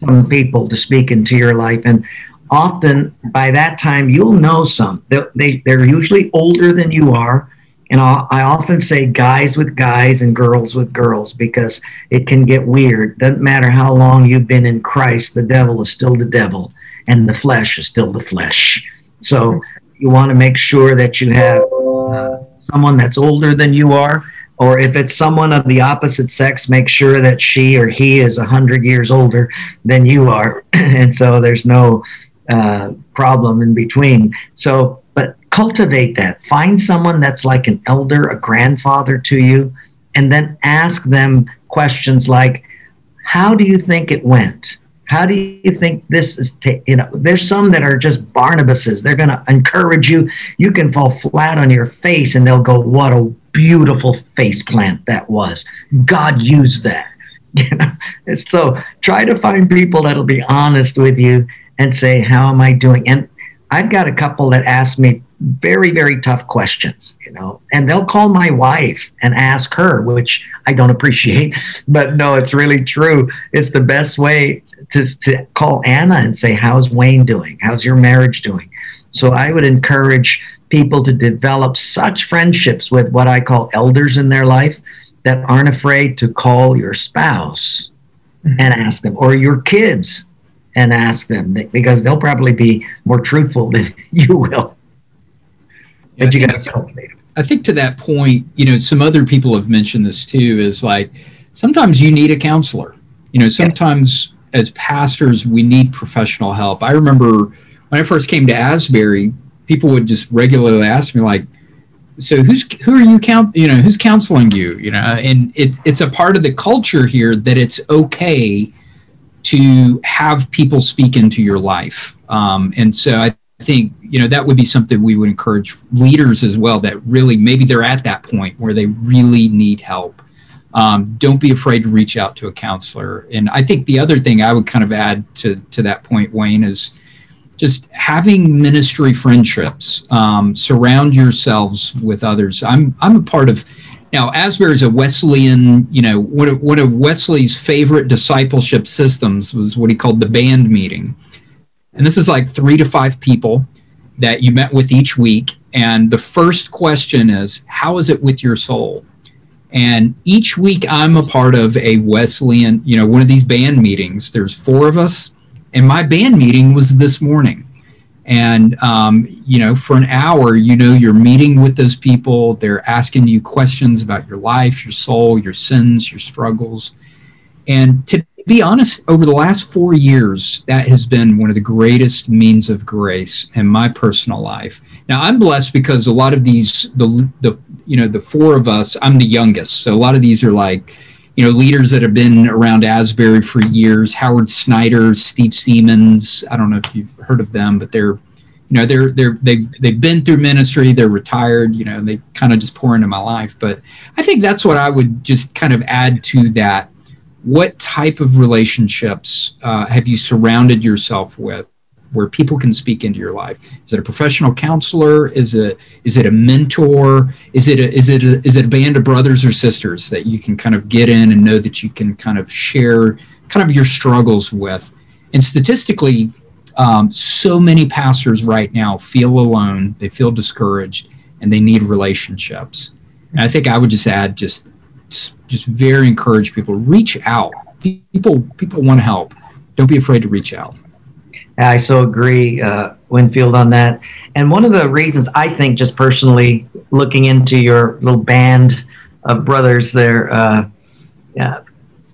some people to speak into your life. And often by that time, you'll know some. They're, they, they're usually older than you are. And I often say guys with guys and girls with girls because it can get weird. Doesn't matter how long you've been in Christ, the devil is still the devil and the flesh is still the flesh. So you want to make sure that you have uh, someone that's older than you are, or if it's someone of the opposite sex, make sure that she or he is 100 years older than you are. and so there's no uh, problem in between. So, but cultivate that. Find someone that's like an elder, a grandfather to you, and then ask them questions like, How do you think it went? How do you think this is? T- you know, there's some that are just Barnabases. They're going to encourage you. You can fall flat on your face, and they'll go, "What a beautiful face plant that was! God used that." You know, so try to find people that'll be honest with you and say, "How am I doing?" And I've got a couple that ask me very very tough questions you know and they'll call my wife and ask her which i don't appreciate but no it's really true it's the best way to, to call Anna and say, How's Wayne doing? How's your marriage doing? So I would encourage people to develop such friendships with what I call elders in their life that aren't afraid to call your spouse mm-hmm. and ask them, or your kids and ask them, because they'll probably be more truthful than you will. Yeah, but you got to cultivate them. I think to that point, you know, some other people have mentioned this too is like sometimes you need a counselor. You know, sometimes as pastors, we need professional help. I remember when I first came to Asbury, people would just regularly ask me, like, so who's who are you count you know who's counseling you you know and it's it's a part of the culture here that it's okay to have people speak into your life. Um, and so i think you know that would be something we would encourage leaders as well that really maybe they're at that point where they really need help. Um, don't be afraid to reach out to a counselor. And i think the other thing i would kind of add to to that point wayne is just having ministry friendships. Um, surround yourselves with others. I'm i'm a part of now asbury is a wesleyan you know one of, one of wesley's favorite discipleship systems was what he called the band meeting. And this is like three to five people that you met with each week. And the first question is how is it with your soul? And each week i'm a part of a wesleyan you know one of these band meetings. There's four of us. And my band meeting was this morning. And, um, you know, for an hour, you know, you're meeting with those people. They're asking you questions about your life, your soul, your sins, your struggles. And to be honest, over the last four years, that has been one of the greatest means of grace in my personal life. Now, I'm blessed because a lot of these, the, the, you know, the four of us, I'm the youngest. So a lot of these are like, you know, leaders that have been around Asbury for years, Howard Snyder, Steve Seamands. I don't know if you've heard of them, but they're, you know, they're, they're, they've, they've been through ministry, they're retired, you know, they kind of just pour into my life. But I think that's what I would just kind of add to that. What type of relationships uh, have you surrounded yourself with? Where people can speak into your life? Is it a professional counselor? Is it is it a mentor? Is it a, is it a, is it a band of brothers or sisters that you can kind of get in and know that you can kind of share kind of your struggles with? And statistically, um, so many pastors right now feel alone, they feel discouraged, and they need relationships. And I think I would just add just just very encourage people reach out. People people want to help. Don't be afraid to reach out. I so agree, uh, Winfield, on that. And one of the reasons I think, just personally, looking into your little band of brothers there, uh, yeah,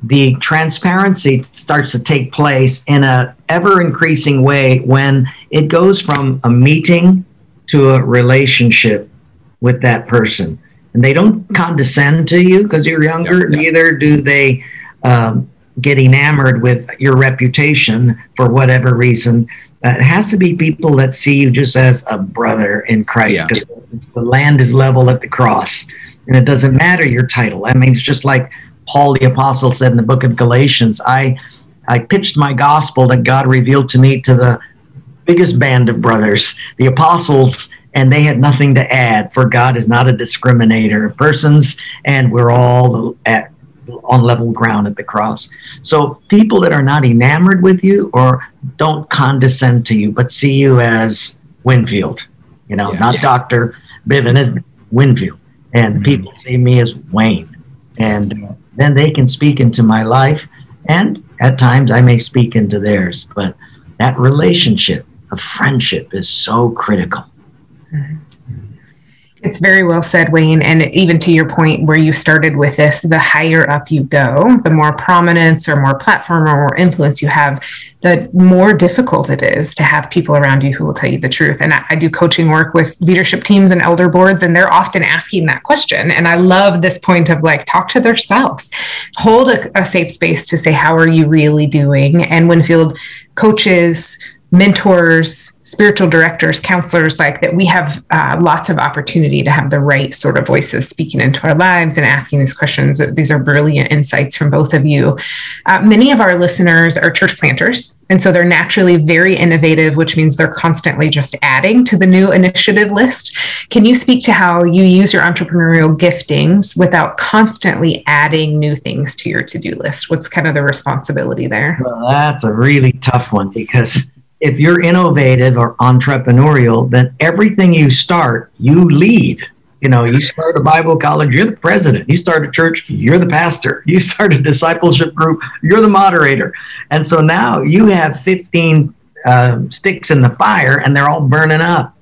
the transparency starts to take place in a ever increasing way when it goes from a meeting to a relationship with that person. And they don't condescend to you because you're younger. Yeah, yeah. Neither do they um, get enamored with your reputation for whatever reason. Uh, it has to be people that see you just as a brother in Christ because yeah. the land is level at the cross. And it doesn't matter your title. I mean, it's just like Paul the Apostle said in the book of Galatians I, I pitched my gospel that God revealed to me to the biggest band of brothers, the apostles, and they had nothing to add, for God is not a discriminator of persons, and we're all at on level ground at the cross. So people that are not enamored with you or don't condescend to you, but see you as Winfield, you know, yeah, not yeah. Dr. Biven is Winfield. And mm-hmm. people see me as Wayne. And then they can speak into my life. And at times I may speak into theirs. But that relationship of friendship is so critical. Mm-hmm. It's very well said, Wayne. And even to your point where you started with this, the higher up you go, the more prominence or more platform or more influence you have, the more difficult it is to have people around you who will tell you the truth. And I, I do coaching work with leadership teams and elder boards, and they're often asking that question. And I love this point of like, talk to their spouse, hold a, a safe space to say, How are you really doing? And Winfield coaches, mentors, spiritual directors, counselors, like that, we have uh, lots of opportunity to have the right sort of voices speaking into our lives and asking these questions. These are brilliant insights from both of you. Uh, many of our listeners are church planters. And so they're naturally very innovative, which means they're constantly just adding to the new initiative list. Can you speak to how you use your entrepreneurial giftings without constantly adding new things to your to do list? What's kind of the responsibility there? Well, that's a really tough one because if you're innovative or entrepreneurial, then everything you start, you lead. You know, you start a Bible college, you're the president. You start a church, you're the pastor. You start a discipleship group, you're the moderator. And so now you have 15 uh, sticks in the fire and they're all burning up.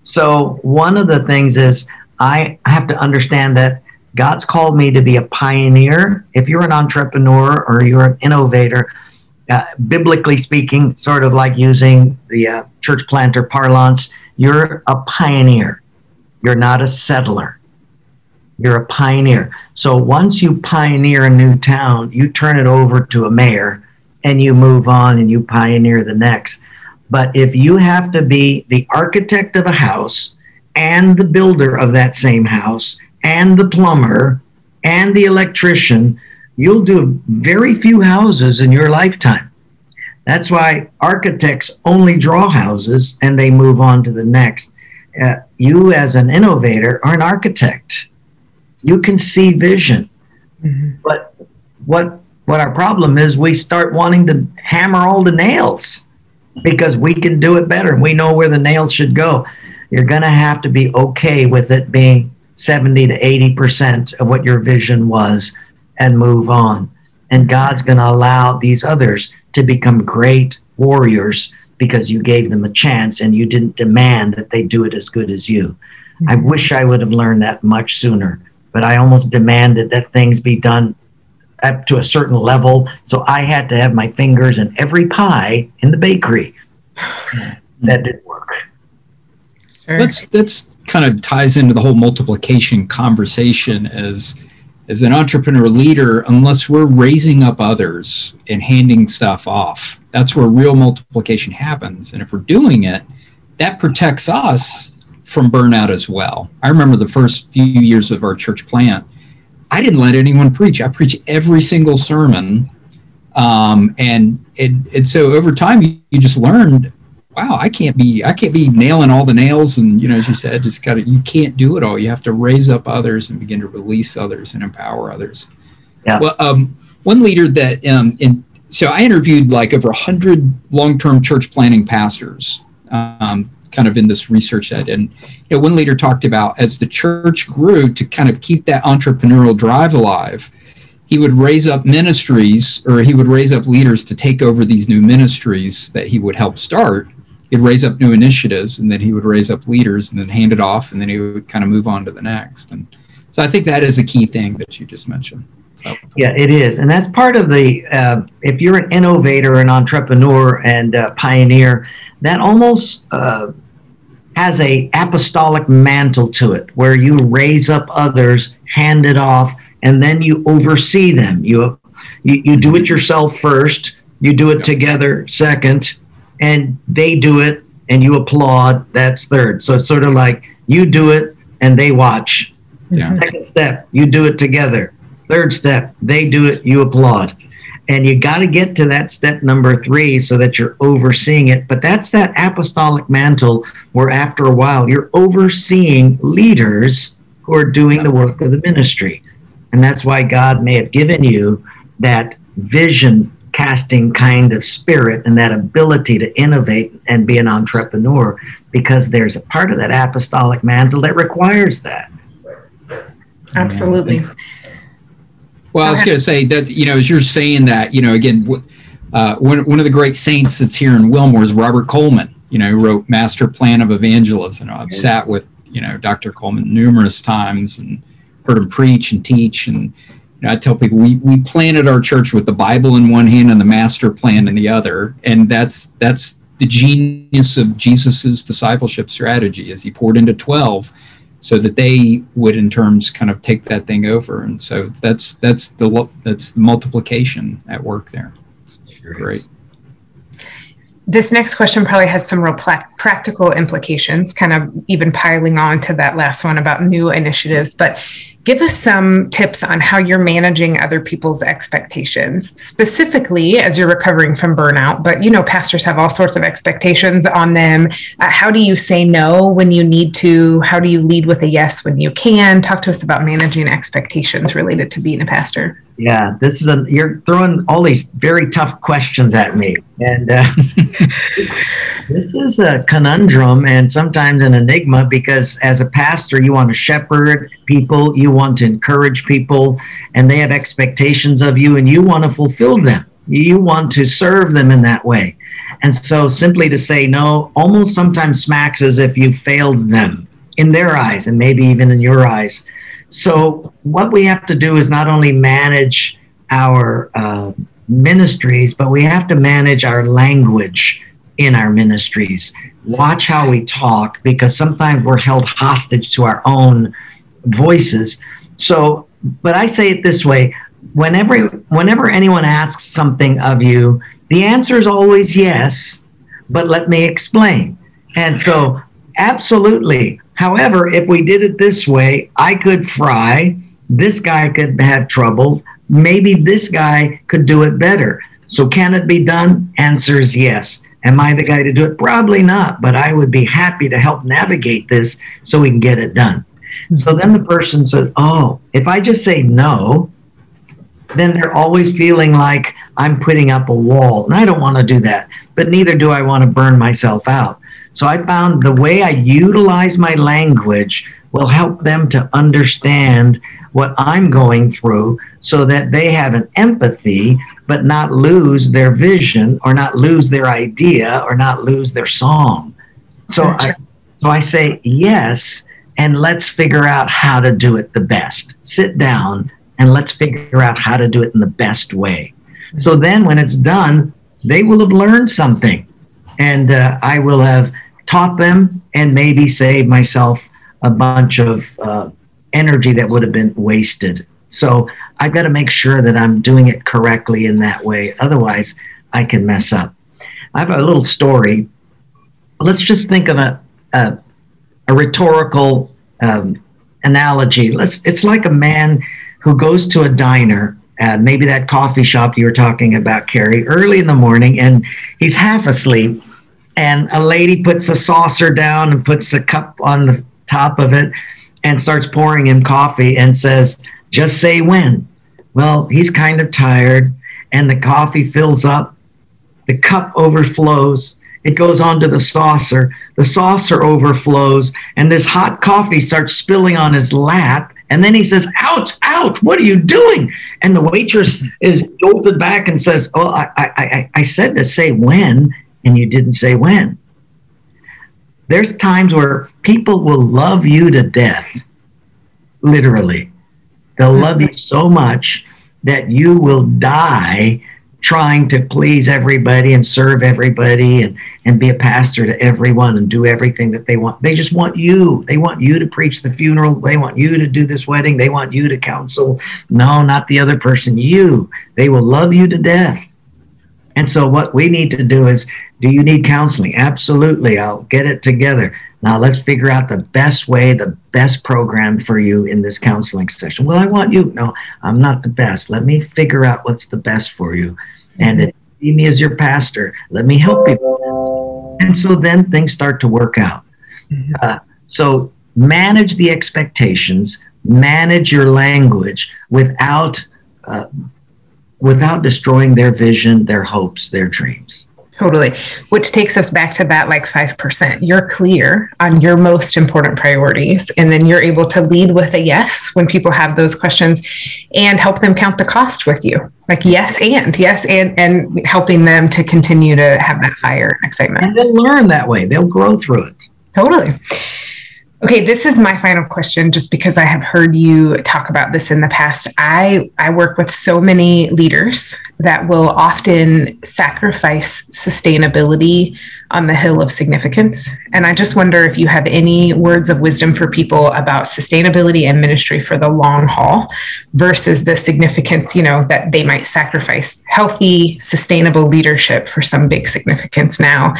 So one of the things is I have to understand that God's called me to be a pioneer. If you're an entrepreneur or you're an innovator, uh, biblically speaking, sort of like using the uh, church planter parlance, you're a pioneer. You're not a settler. You're a pioneer. So once you pioneer a new town, you turn it over to a mayor and you move on and you pioneer the next. But if you have to be the architect of a house and the builder of that same house and the plumber and the electrician, you'll do very few houses in your lifetime. That's why architects only draw houses and they move on to the next. Uh, you, as an innovator, are an architect. You can see vision. Mm-hmm. But what what our problem is, we start wanting to hammer all the nails because we can do it better. We know where the nails should go. You're going to have to be okay with it being 70 to 80% of what your vision was and move on. And God's going to allow these others to become great warriors because you gave them a chance and you didn't demand that they do it as good as you. Mm-hmm. I wish I would have learned that much sooner, but I almost demanded that things be done up to a certain level. So I had to have my fingers in every pie in the bakery. That didn't work. Sure. That's that's kind of ties into the whole multiplication conversation as as an entrepreneur leader unless we're raising up others and handing stuff off that's where real multiplication happens. And if we're doing it that protects us from burnout as well. I remember the first few years of our church plant i didn't let anyone preach. I preached every single sermon. Um, and, and and so over time you, you just learned wow, I can't be I can't be nailing all the nails and you know as you said just got to you can't do it all. You have to raise up others and begin to release others and empower others. Yeah. Well, um, one leader that um, in so I interviewed like over hundred long-term church planting pastors, um, kind of in this research that, and you know, one leader talked about as the church grew to kind of keep that entrepreneurial drive alive. He would raise up ministries, or he would raise up leaders to take over these new ministries that he would help start he'd raise up new initiatives and then he would raise up leaders and then hand it off and then he would kind of move on to the next. And so i think that is a key thing that you just mentioned. So. yeah it is. And that's part of the uh, if you're an innovator an entrepreneur and pioneer that almost uh, has a apostolic mantle to it where you raise up others hand it off and then you oversee them. You you, you do it yourself first you do it together second and they do it and you applaud, that's third. So it's sort of like you do it and they watch. Yeah. Second step, you do it together. Third step, they do it, you applaud. And you got to get to that step number three so that you're overseeing it. But that's that apostolic mantle where after a while you're overseeing leaders who are doing the work of the ministry. And that's why God may have given you that vision casting kind of spirit and that ability to innovate and be an entrepreneur because there's a part of that apostolic mantle that requires that. Absolutely. Well, I was going to say that, you know, as you're saying that, you know, again, uh, one, one of the great saints that's here in Wilmore is Robert Coleman, you know, who wrote Master Plan of Evangelism. I've sat with, you know, Dr. Coleman numerous times and heard him preach and teach and, know, I tell people we, we planted our church with the Bible in one hand and the master plan in the other, and that's that's the genius of Jesus's discipleship strategy as he poured into twelve, so that they would in terms kind of take that thing over, and so that's that's the that's the multiplication at work there. It's great. This next question probably has some real pla- practical implications, kind of even piling on to that last one about new initiatives. But give us some tips on how you're managing other people's expectations specifically as you're recovering from burnout but you know pastors have all sorts of expectations on them. Uh, how do you say no when you need to? How do you lead with a yes when you can? Talk to us about managing expectations related to being a pastor. Yeah this is a you're throwing all these very tough questions at me. And uh, this is a conundrum and sometimes an enigma because as a pastor you want to shepherd people you want to encourage people and they have expectations of you and you want to fulfill them. You want to serve them in that way. And so simply to say no almost sometimes smacks as if you failed them in their eyes and maybe even in your eyes. So what we have to do is not only manage our uh, ministries but we have to manage our language in our ministries. Watch how we talk because sometimes we're held hostage to our own voices. So, but I say it this way whenever whenever anyone asks something of you, the answer is always yes, but let me explain. And so absolutely. However, if we did it this way, I could fry, this guy could have trouble, maybe this guy could do it better. So can it be done? Answer is yes. Am I the guy to do it? Probably not, but I would be happy to help navigate this so we can get it done. So then the person says, Oh, if I just say no, then they're always feeling like I'm putting up a wall. And I don't want to do that, but neither do I want to burn myself out. So I found the way I utilize my language will help them to understand what I'm going through so that they have an empathy, but not lose their vision or not lose their idea or not lose their song. So I, so I say, yes, and let's figure out how to do it the best. Sit down and let's figure out how to do it in the best way. So then when it's done, they will have learned something. And uh, I will have taught them and maybe saved myself a bunch of uh, energy that would have been wasted. So I've got to make sure that I'm doing it correctly in that way. Otherwise, I can mess up. I have a little story. Let's just think of a, a, a rhetorical um, analogy. Let's, it's like a man who goes to a diner, uh, maybe that coffee shop you were talking about, Carrie, early in the morning, and he's half asleep. And a lady puts a saucer down and puts a cup on the top of it and starts pouring him coffee and says, Just say when. Well, he's kind of tired, and the coffee fills up, the cup overflows. It goes onto the saucer. The saucer overflows, and this hot coffee starts spilling on his lap. And then he says, Ouch, ouch, what are you doing? And the waitress is jolted back and says, Oh, I, I, I said to say when, and you didn't say when. There's times where people will love you to death, literally. They'll love you so much that you will die trying to please everybody and serve everybody and, and be a pastor to everyone and do everything that they want. They just want you. They want you to preach the funeral. They want you to do this wedding. They want you to counsel. No, not the other person. You. They will love you to death. And so, what we need to do is do you need counseling? Absolutely. I'll get it together. Now, let's figure out the best way, the best program for you in this counseling session. Well, I want you. No, I'm not the best. Let me figure out what's the best for you. And if see me as your pastor, let me help you. And so then things start to work out. Mm-hmm. Uh, so manage the expectations, manage your language without uh, without destroying their vision, their hopes, their dreams. Totally. Which takes us back to that like 5%. You're clear on your most important priorities, and then you're able to lead with a yes when people have those questions and help them count the cost with you. Like, yes, and yes, and, and helping them to continue to have that fire and excitement. And they'll learn that way, they'll grow through it. Totally. Okay, this is my final question just because I have heard you talk about this in the past. I I work with so many leaders that will often sacrifice sustainability on the hill of significance. And I just wonder if you have any words of wisdom for people about sustainability and ministry for the long haul versus the significance, you know, that they might sacrifice healthy, sustainable leadership for some big significance now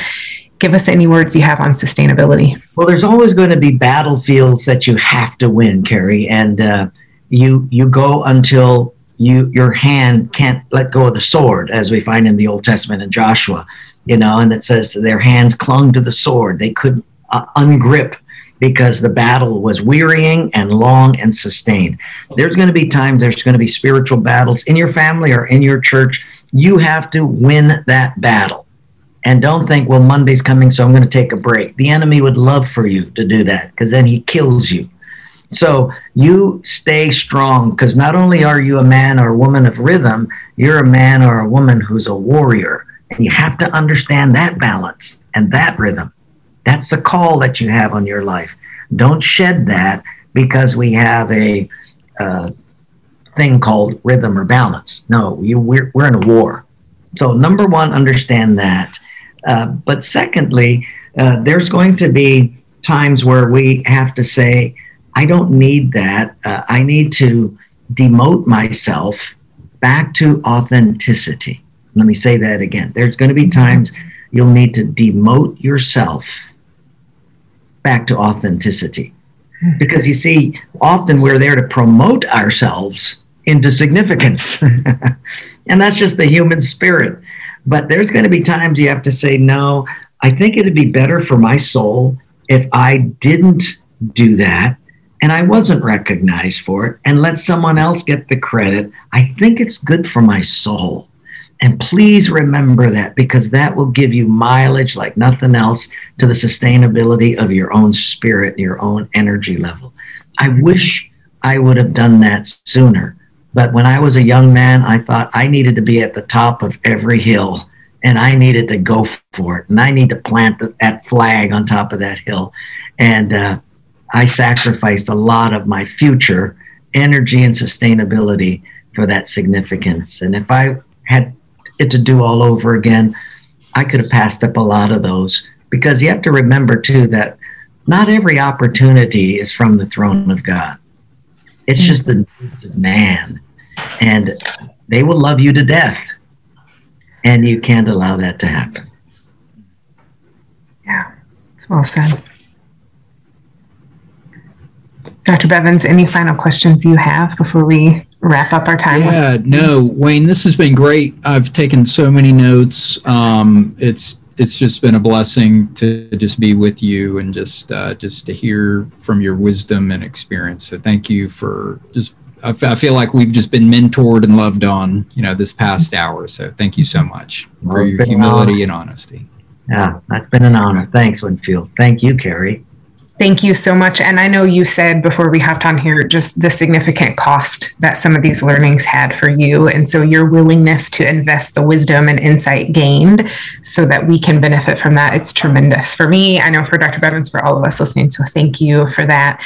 give us any words you have on sustainability. Well, there's always going to be battlefields that you have to win, Carrie, and uh, you you go until you your hand can't let go of the sword, as we find in the Old Testament in Joshua. You know, and it says their hands clung to the sword; they couldn't uh, ungrip because the battle was wearying and long and sustained. There's going to be times there's going to be spiritual battles in your family or in your church. You have to win that battle and don't think, well, Monday's coming, so I'm going to take a break. The enemy would love for you to do that because then he kills you. So you stay strong because not only are you a man or a woman of rhythm, you're a man or a woman who's a warrior. And you have to understand that balance and that rhythm. That's the call that you have on your life. Don't shed that because we have a uh, thing called rhythm or balance. No, you, we're, we're in a war. So, number one, understand that Uh, but secondly, uh, there's going to be times where we have to say, I don't need that. Uh, I need to demote myself back to authenticity. Let me say that again. There's going to be times you'll need to demote yourself back to authenticity. Because you see, often we're there to promote ourselves into significance. and that's just the human spirit. But there's going to be times you have to say, no, I think it'd be better for my soul if I didn't do that and I wasn't recognized for it and let someone else get the credit. I think it's good for my soul. And please remember that because that will give you mileage like nothing else to the sustainability of your own spirit, your own energy level. I wish I would have done that sooner. But when I was a young man, I thought I needed to be at the top of every hill and I needed to go for it. And I need to plant that flag on top of that hill. And uh, I sacrificed a lot of my future energy and sustainability for that significance. And if I had it to do all over again, I could have passed up a lot of those because you have to remember too that not every opportunity is from the throne of God. It's mm. just the needs of man. And they will love you to death. And you can't allow that to happen. Yeah, it's well said. Dr. Bevins, any final questions you have before we wrap up our time? Yeah, no, Wayne, this has been great. I've taken so many notes. Um, it's it's just been a blessing to just be with you and just uh, just to hear from your wisdom and experience. So thank you for just. I, f- I feel like we've just been mentored and loved on, you know, this past hour. So thank you so much for your humility and honesty. Yeah, that's been an honor. Thanks, Winfield. Thank you, Carrie. Thank you so much. And I know you said before we hopped on here just the significant cost that some of these learnings had for you. And so your willingness to invest the wisdom and insight gained so that we can benefit from that, it's tremendous. For me, I know for Dr. Bevins, for all of us listening. So thank you for that.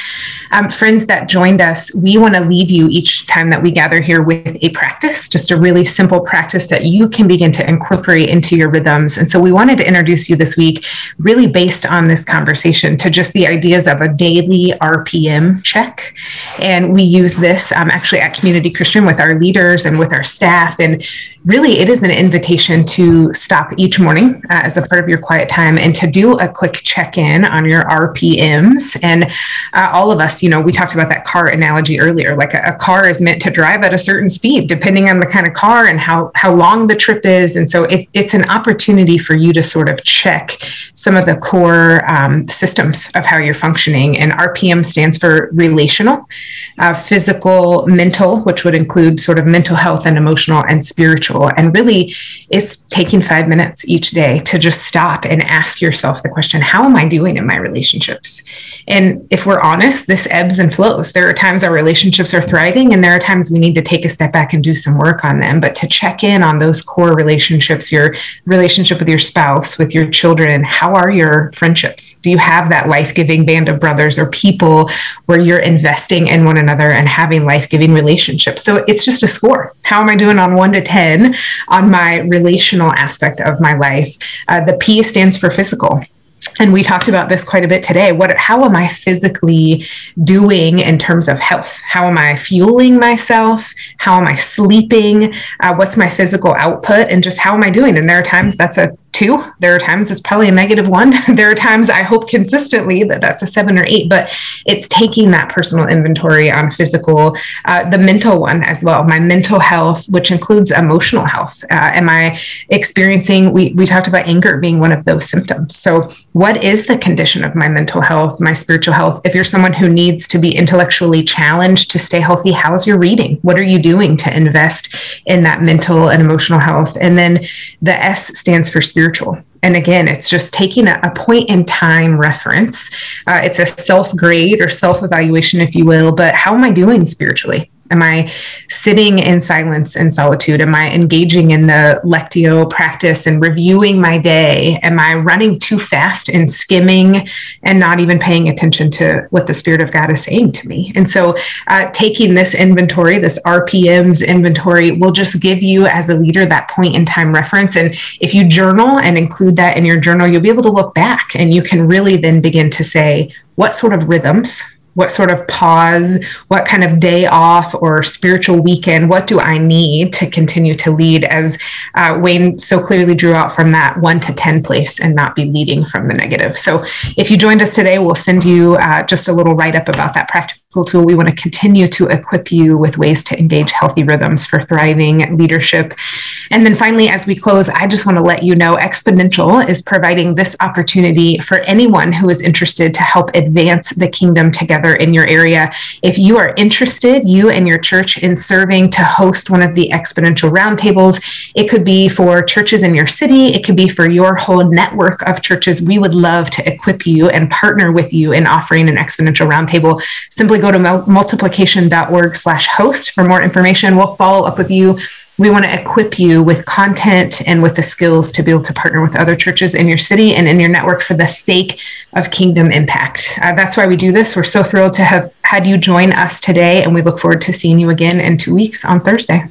Um, friends that joined us, we want to leave you each time that we gather here with a practice, just a really simple practice that you can begin to incorporate into your rhythms. And so we wanted to introduce you this week, really based on this conversation, to just the ideas of a daily RPM check. And we use this um, actually at Community Christian with our leaders and with our staff. And really, it is an invitation to stop each morning uh, as a part of your quiet time and to do a quick check in on your RPMs. And uh, all of us, you know, we talked about that car analogy earlier. Like a, a car is meant to drive at a certain speed, depending on the kind of car and how, how long the trip is. And so it, it's an opportunity for you to sort of check some of the core um, systems of how you're functioning. And RPM stands for relational, uh, physical, mental, which would include sort of mental health and emotional and spiritual. And really, it's taking five minutes each day to just stop and ask yourself the question How am I doing in my relationships? And if we're honest, this ebbs and flows. There are times our relationships are thriving, and there are times we need to take a step back and do some work on them. But to check in on those core relationships, your relationship with your spouse, with your children, how are your friendships? Do you have that life giving band of brothers or people where you're investing in one another and having life giving relationships? So it's just a score. How am I doing on one to 10 on my relational aspect of my life? Uh, the P stands for physical. And we talked about this quite a bit today. What how am i physically doing in terms of health? How am i fueling myself? How am i sleeping? Uh, what's my physical output? And just how am i doing? And there are times that's a two. There are times it's probably a negative one. there are times I hope consistently that that's a seven or eight, but it's taking that personal inventory on physical, uh, the mental one as well. My mental health, which includes emotional health. Uh, am I experiencing, we, we talked about anger being one of those symptoms. So, what is the condition of my mental health, my spiritual health? If you're someone who needs to be intellectually challenged to stay healthy, how's your reading? What are you doing to invest in that mental and emotional health? And then the S stands for spiritual spiritual. And again, it's just taking a, a point in time reference. Uh, it's a self grade or self evaluation, if you will. But how am I doing spiritually? Am I sitting in silence and solitude? Am I engaging in the Lectio practice and reviewing my day? Am I running too fast and skimming and not even paying attention to what the Spirit of God is saying to me? And so, uh, taking this inventory, this RPM's inventory, will just give you as a leader that point in time reference. And if you journal and include that in your journal, you'll be able to look back and you can really then begin to say, what sort of rhythms what sort of pause, what kind of day off or spiritual weekend, what do I need to continue to lead as uh, Wayne so clearly drew out from that one to 10 place and not be leading from the negative. So if you joined us today, we'll send you uh, just a little write up about that practical tool. We want to continue to equip you with ways to engage healthy rhythms for thriving leadership. And then finally, as we close, I just want to let you know Exponential is providing this opportunity for anyone who is interested to help advance the kingdom together in your area. If you are interested, you and your church, in serving to host one of the exponential roundtables, it could be for churches in your city, it could be for your whole network of churches. We would love to equip you and partner with you in offering an exponential roundtable. Simply go to multiplication.org slash host for more information. We'll follow up with you we want to equip you with content and with the skills to be able to partner with other churches in your city and in your network for the sake of kingdom impact. Uh, that's why we do this. We're so thrilled to have had you join us today, and we look forward to seeing you again in two weeks on Thursday.